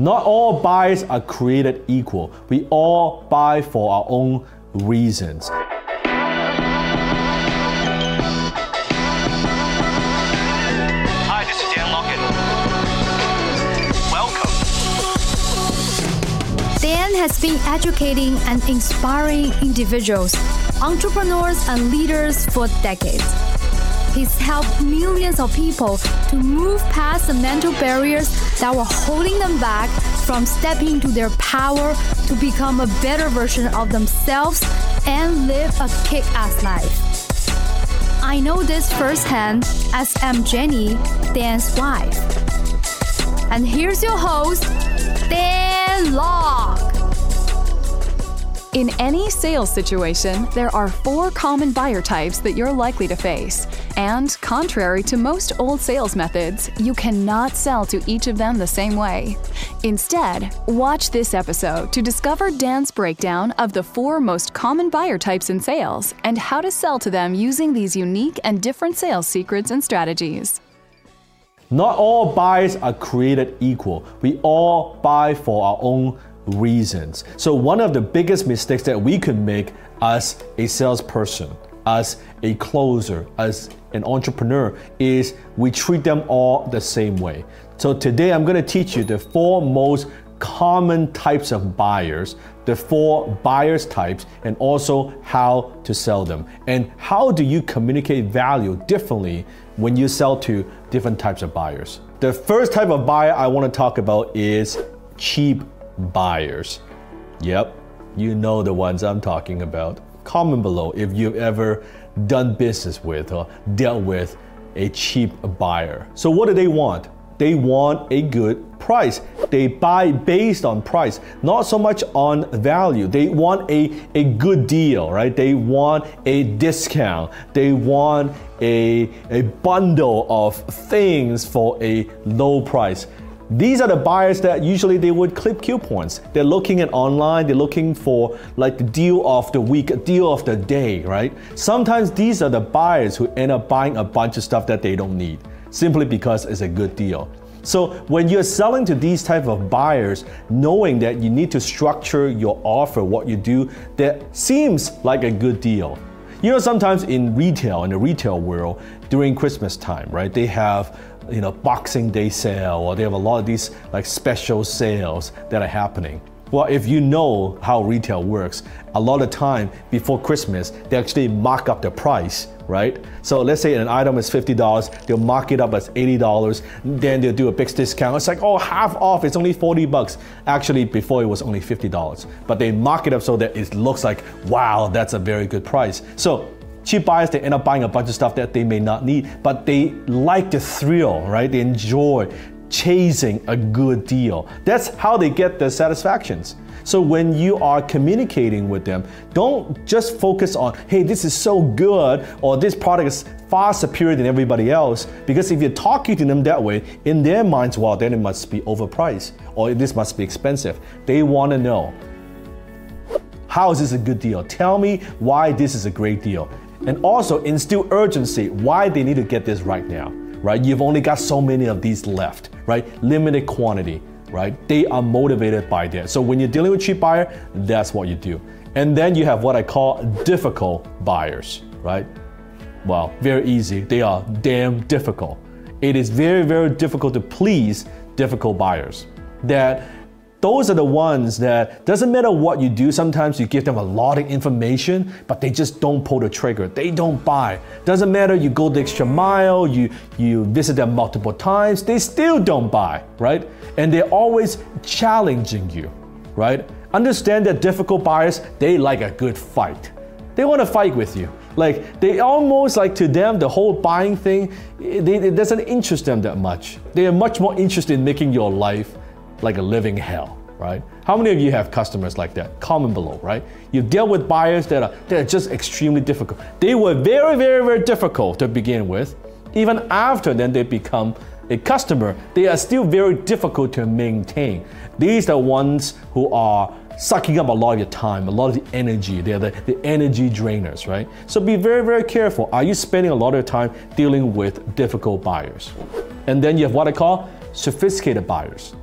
Not all buys are created equal. We all buy for our own reasons. Hi, this is Dan Lockett. Welcome. Dan has been educating and inspiring individuals, entrepreneurs, and leaders for decades. He's helped millions of people to move past the mental barriers that were holding them back from stepping into their power to become a better version of themselves and live a kick ass life. I know this firsthand as I'm Jenny, Dan's wife. And here's your host, Dan Lok. In any sales situation, there are four common buyer types that you're likely to face. And contrary to most old sales methods, you cannot sell to each of them the same way. Instead, watch this episode to discover Dan's breakdown of the four most common buyer types in sales and how to sell to them using these unique and different sales secrets and strategies. Not all buyers are created equal. We all buy for our own reasons. So, one of the biggest mistakes that we could make as a salesperson, as a closer, as an entrepreneur is we treat them all the same way. So, today I'm to teach you the four most common types of buyers, the four buyers types, and also how to sell them. And how do you communicate value differently when you sell to different types of buyers? The first type of buyer I want to talk about is cheap buyers. Yep, you know the ones I'm talking about. Comment below if you've ever done business with or dealt with a cheap buyer. So, what do they want? They want a good price. They buy based on price, not so much on value. They want a, a good deal, right? They want a discount. They want a, a bundle of things for a low price. These are the buyers that usually they would clip coupons. They're looking at online, they're looking for like the deal of the week, a deal of the day, right? Sometimes these are the buyers who end up buying a bunch of stuff that they don't need simply because it's a good deal. So when you're selling to these type of buyers, knowing that you need to structure your offer, what you do, that seems like a good deal. You know, sometimes in retail, in the retail world, during Christmas time, right, they have you know, Boxing Day sale, or they have a lot of these like special sales that are happening. Well, if you know how retail works, a lot of time before Christmas, they actually mark up the price, right? So let's say an item is $50, they'll mark it up as $80, then they'll do a big discount. It's like, oh, half off, it's only 40 bucks. Actually, before it was only $50. But they mark it up so that it looks like, wow, that's a very good price. So cheap buyers, they end up buying a bunch of stuff that they may not need, but they like the thrill, right? They enjoy chasing a good deal. That's how they get the satisfactions. So when you are communicating with them, don't just focus on, hey, this is so good, or this product is far superior than everybody else. Because if you're talking to them that way, in their minds, well, then it must be overpriced, or this must be expensive. They want to know, how is this a good deal? Tell me why this is a great deal and also instill urgency why they need to get this right now right? You've only got so many of these left right? Limited quantity right? They are motivated by that. So when you're dealing with cheap buyer that's what you do. And then you have what i call difficult buyers right? Well very easy. They are damn difficult. It is very very difficult to please difficult buyers that those are the ones that doesn't matter what you do, sometimes you give them a lot of information, but they just don't pull the trigger. They don't buy. Doesn't matter you go the extra mile, you you visit them multiple times, they still don't buy, right? And they're always challenging you, right? Understand that difficult buyers, they like a good fight. They want to fight with you. Like they almost like to them the whole buying thing, it, it doesn't interest them that much. They are much more interested in making your life like a living hell, right? How many of you have customers like that? Comment below, right? You deal with buyers that are that are just extremely difficult. They were very, very, very difficult to begin with. Even after then they become a customer, they are still very difficult to maintain. These are ones who are sucking up a lot of your time, a lot of the energy. They're the, the energy drainers, right? So be very, very careful. Are you spending a lot of time dealing with difficult buyers? And then you have what I call sophisticated buyers.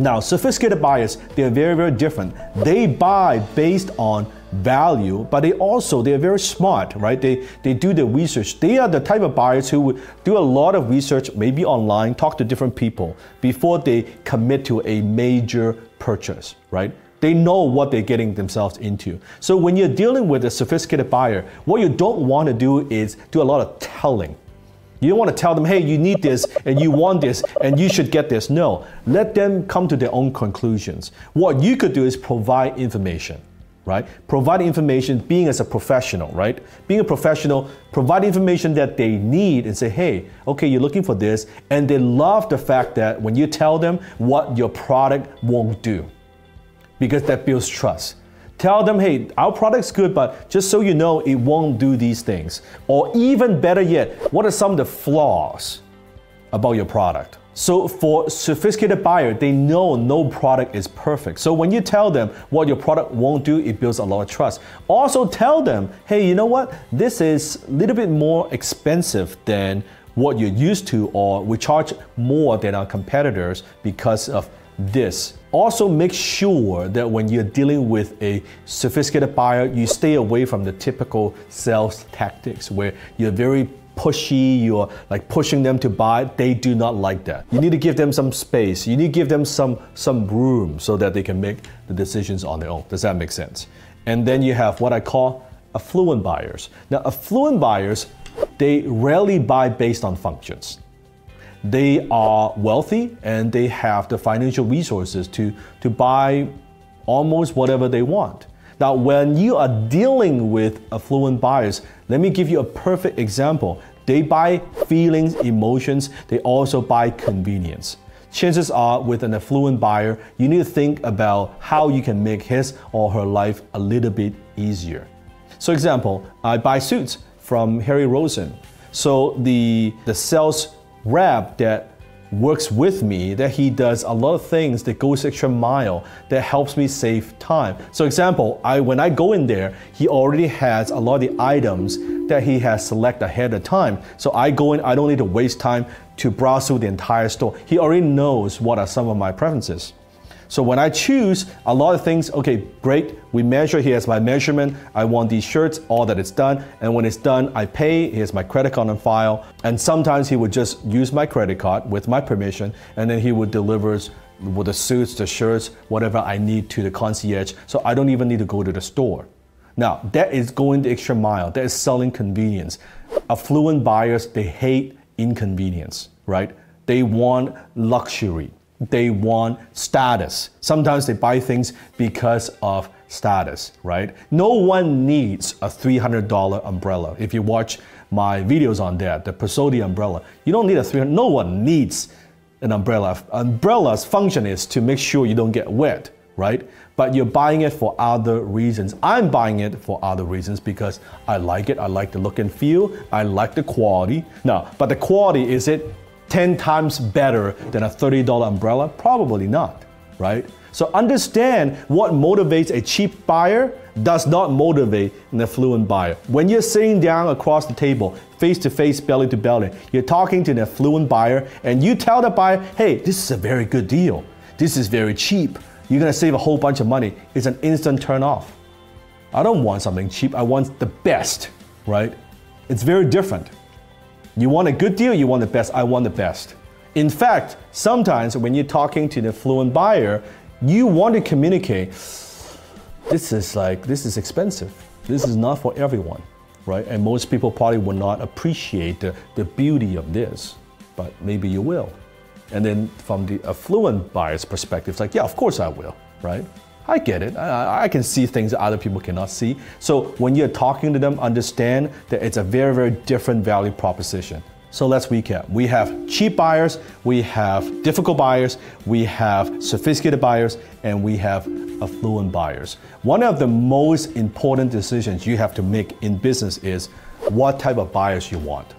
Now, sophisticated buyers, they're very, very different. They buy based on value, but they also they're very smart, right? They they do the research. They are the type of buyers who do a lot of research, maybe online, talk to different people before they commit to a major purchase, right? They know what they're getting themselves into. So when you're dealing with a sophisticated buyer, what you don't want to do is do a lot of telling. You don't want to tell them, hey, you need this and you want this and you should get this. No, let them come to their own conclusions. What you could do is provide information, right? Provide information, being as a professional, right? Being a professional, provide information that they need and say, hey, okay, you're looking for this. And they love the fact that when you tell them what your product won't do, because that builds trust. Tell them, hey, our product's good, but just so you know, it won't do these things. Or even better yet, what are some of the flaws about your product? So for sophisticated buyer, they know no product is perfect. So when you tell them what your product won't do, it builds a lot of trust. Also tell them, hey, you know what? This is a little bit more expensive than what you're used to, or we charge more than our competitors because of this. Also, make sure that when you're dealing with a sophisticated buyer, you stay away from the typical sales tactics where you're very pushy, you're like pushing them to buy. They do not like that. You need to give them some space. You need to give them some some room so that they can make the decisions on their own. Does that make sense? And then you have what I call affluent buyers. Now, affluent buyers, they rarely buy based on functions they are wealthy and they have the financial resources to, to buy almost whatever they want. Now, when you are dealing with affluent buyers, let me give you a perfect example. They buy feelings, emotions, they also buy convenience. Chances are, with an affluent buyer, you need to think about how you can make his or her life a little bit easier. So, example, I buy suits from Harry Rosen. So the the sales rep that works with me that he does a lot of things that goes extra mile that helps me save time. So example i when i go in there he already has a lot of the items that he has select ahead of time. So i go in i don't need to waste time to browse through the entire store. He already knows what are some of my preferences so when I choose a lot of things, okay, great, we measure, here's my measurement, I want these shirts, all that it's done, and when it's done, I pay, here's my credit card on file, and sometimes he would just use my credit card with my permission, and then he would deliver with the suits, the shirts, whatever I need to the concierge, so I don't even need to go to the store. Now, that is going the extra mile, that is selling convenience. Affluent buyers, they hate inconvenience, right? They want luxury they want status. Sometimes they buy things because of status, right? No one needs a $300 umbrella. If you watch my videos on that, the Pasotti umbrella, you don't need a 300 no one needs an umbrella. Umbrella's function is to make sure you don't get wet, right? But you're buying it for other reasons. I'm buying it for other reasons because I like it. I like the look and feel. I like the quality. Now, but the quality is it 10 times better than a $30 umbrella? Probably not, right? So understand what motivates a cheap buyer does not motivate an affluent buyer. When you're sitting down across the table, face to face, belly to belly, you're talking to an affluent buyer and you tell the buyer, hey, this is a very good deal. This is very cheap. You're gonna save a whole bunch of money. It's an instant turn off. I don't want something cheap, I want the best, right? It's very different. You want a good deal, you want the best, I want the best. In fact, sometimes when you're talking to the fluent buyer, you want to communicate this is like this is expensive. This is not for everyone, right? And most people probably will not appreciate the, the beauty of this, but maybe you will. And then from the affluent buyer's perspective, it's like, yeah, of course I will, right? I get it. I, I, can see things that other people cannot see. So when you're talking to them, understand that it's a very, very different value proposition. So let's recap. We have cheap buyers, we have difficult buyers, we have sophisticated buyers, and we have affluent buyers. One of the most important decisions you have to make in business is what type of buyers you want.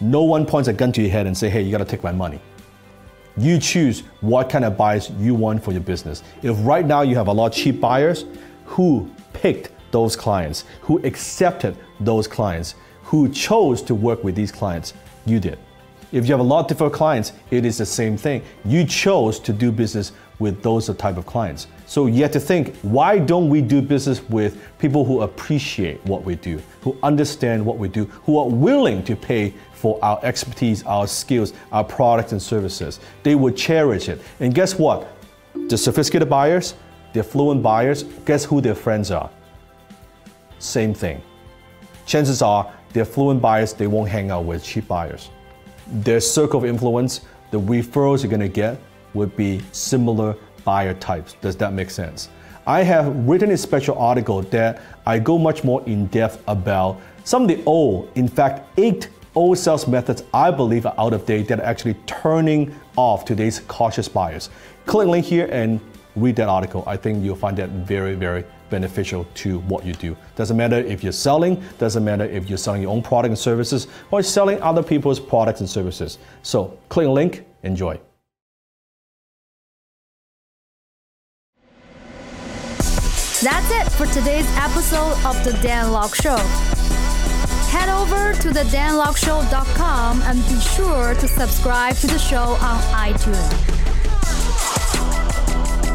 No one points a gun to your head and say, hey, you gotta take my money you choose what kind of buyers you want for your business. If right now you have a lot of cheap buyers, who picked those clients, who accepted those clients, who chose to work with these clients, you did. If you have a lot of different clients, it is the same thing. You chose to do business with those type of clients. So you have to think, why don't we do business with people who appreciate what we do, who understand what we do, who are willing to pay for our expertise, our skills, our products and services? They would cherish it. And guess what? The sophisticated buyers, the affluent buyers, guess who their friends are? Same thing. Chances are, the affluent buyers, they won't hang out with cheap buyers. Their circle of influence, the referrals you're gonna get, would be similar buyer types. Does that make sense? I have written a special article that I go much more in depth about some of the old, in fact, eight old sales methods I believe are out of date that are actually turning off today's cautious buyers. Click link here and read that article. I think you'll find that very, very beneficial to what you do. Doesn't matter if you're selling, doesn't matter if you're selling your own product and services or selling other people's products and services. So click link, enjoy. That's it for today's episode of The Dan Lok Show. Head over to thedanlokshow.com and be sure to subscribe to the show on iTunes.